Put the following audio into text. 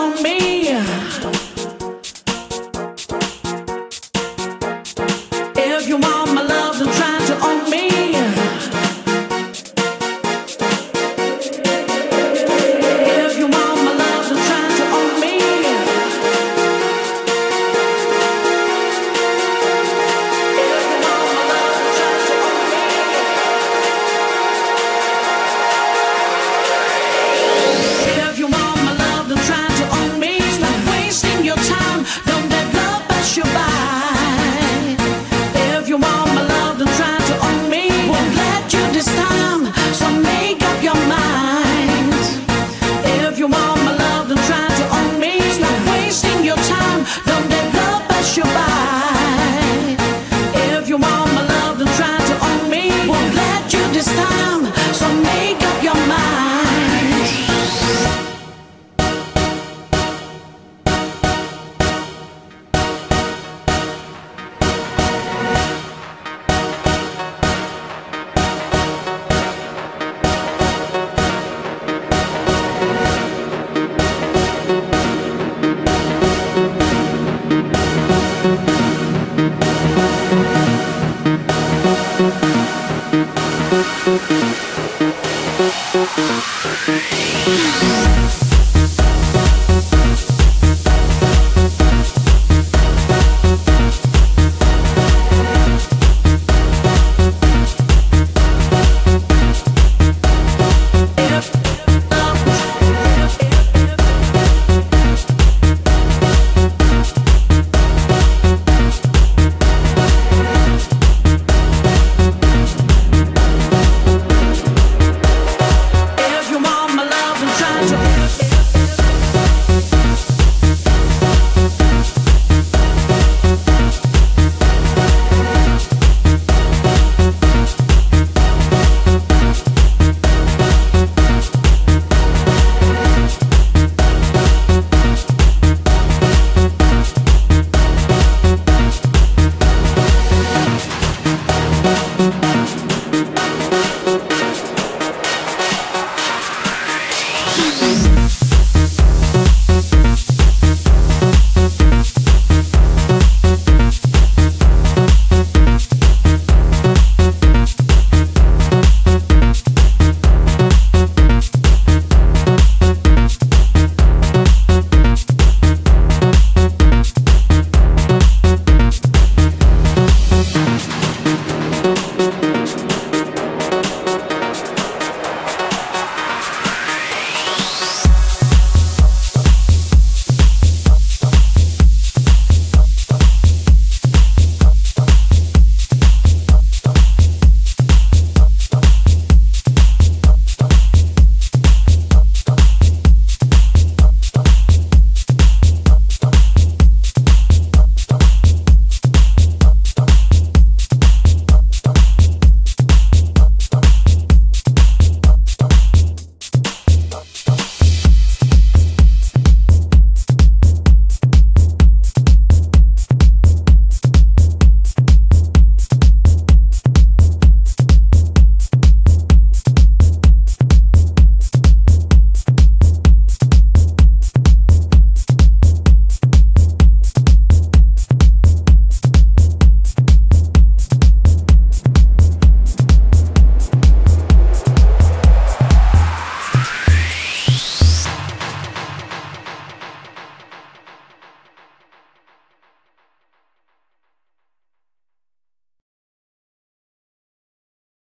own me. dum.